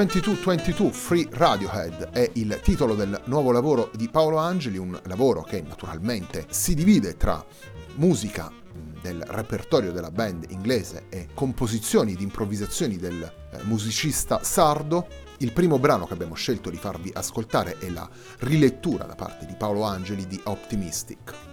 2222 Free Radiohead è il titolo del nuovo lavoro di Paolo Angeli, un lavoro che naturalmente si divide tra musica del repertorio della band inglese e composizioni di improvvisazioni del eh, musicista sardo. Il primo brano che abbiamo scelto di farvi ascoltare è la rilettura da parte di Paolo Angeli di Optimistic.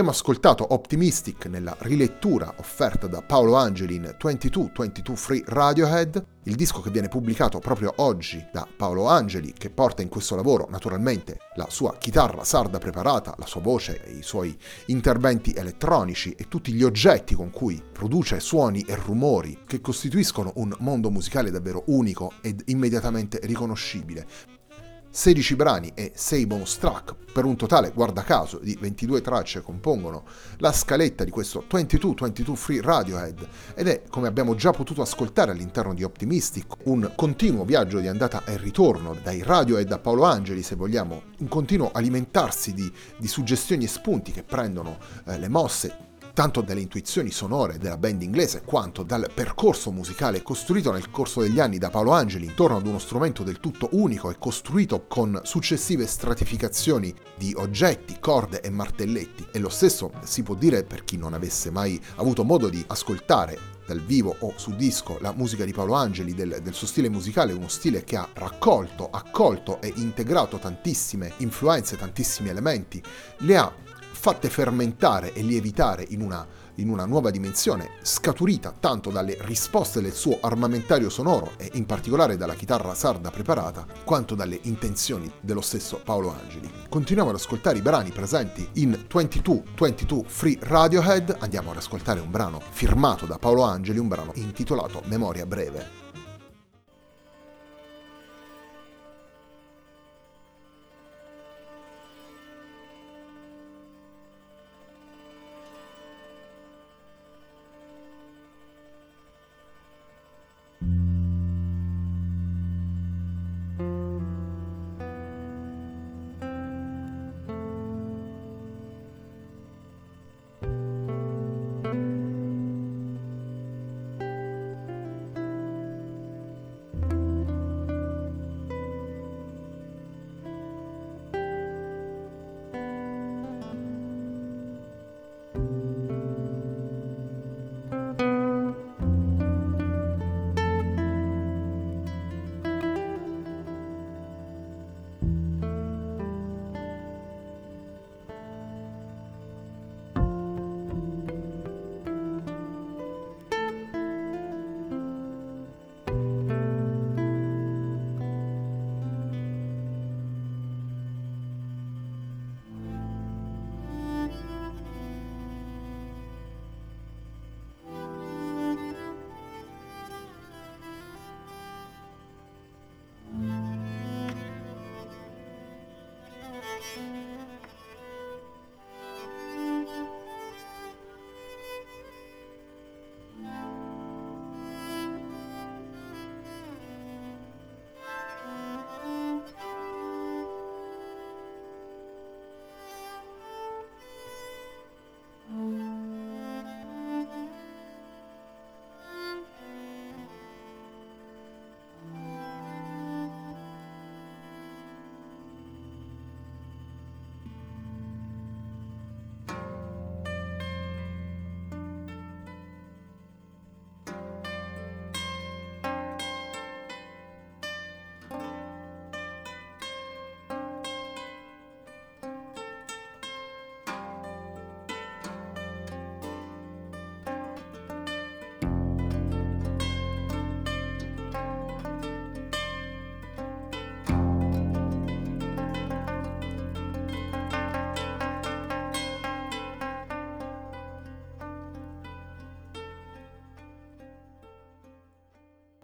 Abbiamo ascoltato Optimistic nella rilettura offerta da Paolo Angeli in 2222 Free Radiohead, il disco che viene pubblicato proprio oggi da Paolo Angeli, che porta in questo lavoro naturalmente la sua chitarra sarda preparata, la sua voce, i suoi interventi elettronici e tutti gli oggetti con cui produce suoni e rumori che costituiscono un mondo musicale davvero unico ed immediatamente riconoscibile. 16 brani e 6 bonus track, per un totale, guarda caso, di 22 tracce compongono la scaletta di questo 22-22 Free Radiohead ed è, come abbiamo già potuto ascoltare all'interno di Optimistic, un continuo viaggio di andata e ritorno dai Radiohead a Paolo Angeli, se vogliamo, un continuo alimentarsi di, di suggestioni e spunti che prendono eh, le mosse tanto dalle intuizioni sonore della band inglese quanto dal percorso musicale costruito nel corso degli anni da Paolo Angeli intorno ad uno strumento del tutto unico e costruito con successive stratificazioni di oggetti, corde e martelletti. E lo stesso si può dire per chi non avesse mai avuto modo di ascoltare dal vivo o su disco la musica di Paolo Angeli, del, del, suo stile musicale, uno stile che ha raccolto, accolto e integrato tantissime influenze, tantissimi elementi, le ha fatte fermentare e lievitare in una, in una nuova dimensione, scaturita tanto dalle risposte del suo armamentario sonoro e in particolare dalla chitarra sarda preparata, quanto dalle intenzioni dello stesso Paolo Angeli. Continuiamo ad ascoltare i brani presenti in 22-22 Free Radiohead, andiamo ad ascoltare un brano firmato da Paolo Angeli, un brano intitolato Memoria breve.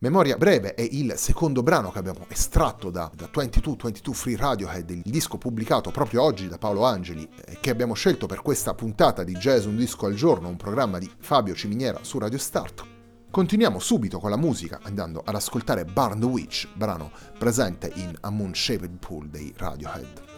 Memoria breve è il secondo brano che abbiamo estratto da, da 2222 Free Radiohead, il disco pubblicato proprio oggi da Paolo Angeli, eh, che abbiamo scelto per questa puntata di Jazz Un Disco al Giorno, un programma di Fabio Ciminiera su Radio Start. Continuiamo subito con la musica andando ad ascoltare Barn the Witch, brano presente in A Moon Shaped Pool dei Radiohead.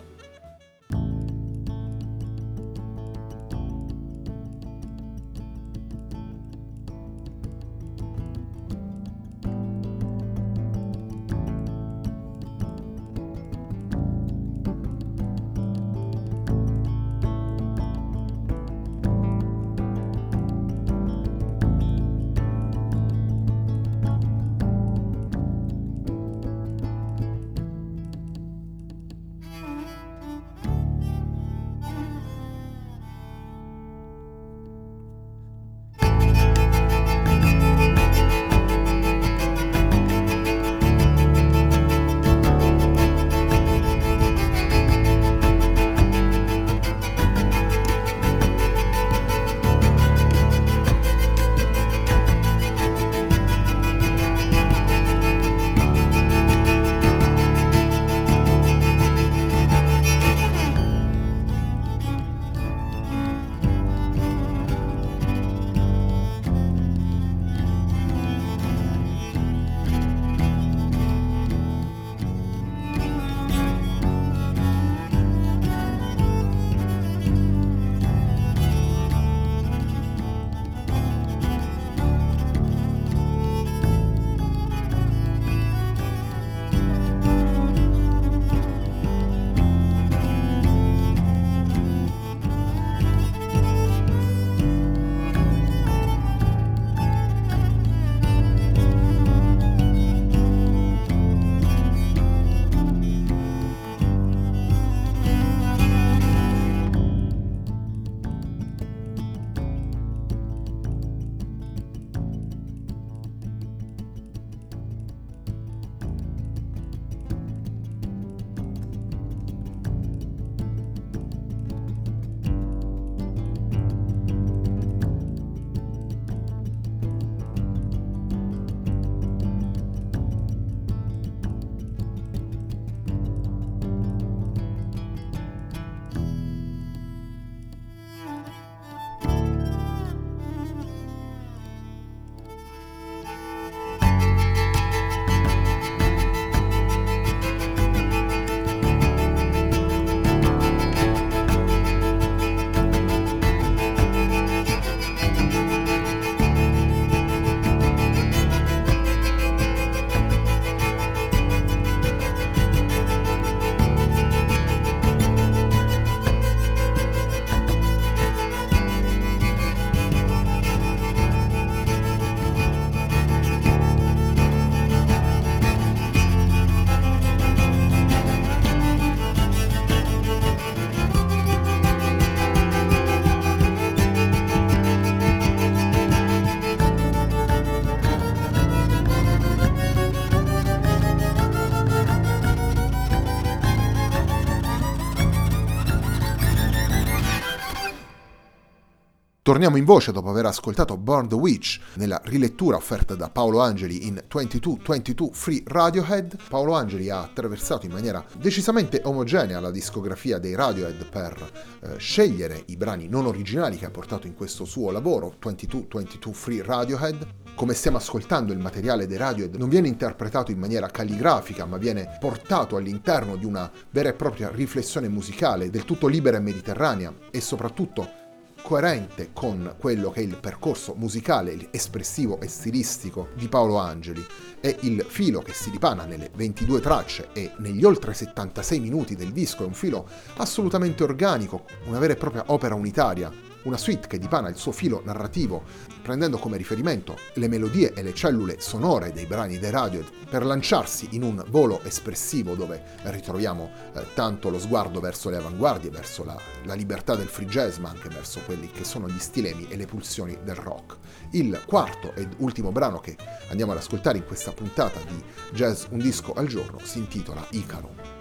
Torniamo in voce dopo aver ascoltato Born the Witch nella rilettura offerta da Paolo Angeli in 2222 Free Radiohead. Paolo Angeli ha attraversato in maniera decisamente omogenea la discografia dei Radiohead per eh, scegliere i brani non originali che ha portato in questo suo lavoro 2222 Free Radiohead. Come stiamo ascoltando il materiale dei Radiohead non viene interpretato in maniera calligrafica ma viene portato all'interno di una vera e propria riflessione musicale del tutto libera e mediterranea e soprattutto coerente con quello che è il percorso musicale, espressivo e stilistico di Paolo Angeli. E il filo che si dipana nelle 22 tracce e negli oltre 76 minuti del disco è un filo assolutamente organico, una vera e propria opera unitaria una suite che dipana il suo filo narrativo, prendendo come riferimento le melodie e le cellule sonore dei brani dei Radiohead per lanciarsi in un volo espressivo dove ritroviamo eh, tanto lo sguardo verso le avanguardie, verso la, la libertà del free jazz, ma anche verso quelli che sono gli stilemi e le pulsioni del rock. Il quarto ed ultimo brano che andiamo ad ascoltare in questa puntata di Jazz Un disco al giorno si intitola Icaro.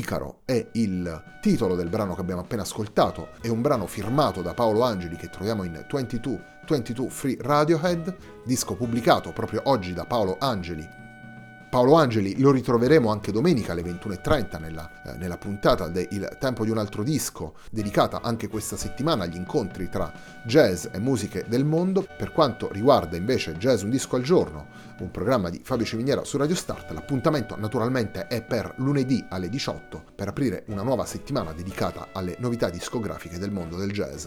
Icaro è il titolo del brano che abbiamo appena ascoltato, è un brano firmato da Paolo Angeli che troviamo in 22, 22 Free Radiohead, disco pubblicato proprio oggi da Paolo Angeli Paolo Angeli lo ritroveremo anche domenica alle 21.30 nella, eh, nella puntata del Tempo di un altro disco, dedicata anche questa settimana agli incontri tra jazz e musiche del mondo. Per quanto riguarda invece Jazz Un Disco al Giorno, un programma di Fabio Ciminiera su Radio Start, l'appuntamento naturalmente è per lunedì alle 18 per aprire una nuova settimana dedicata alle novità discografiche del mondo del jazz.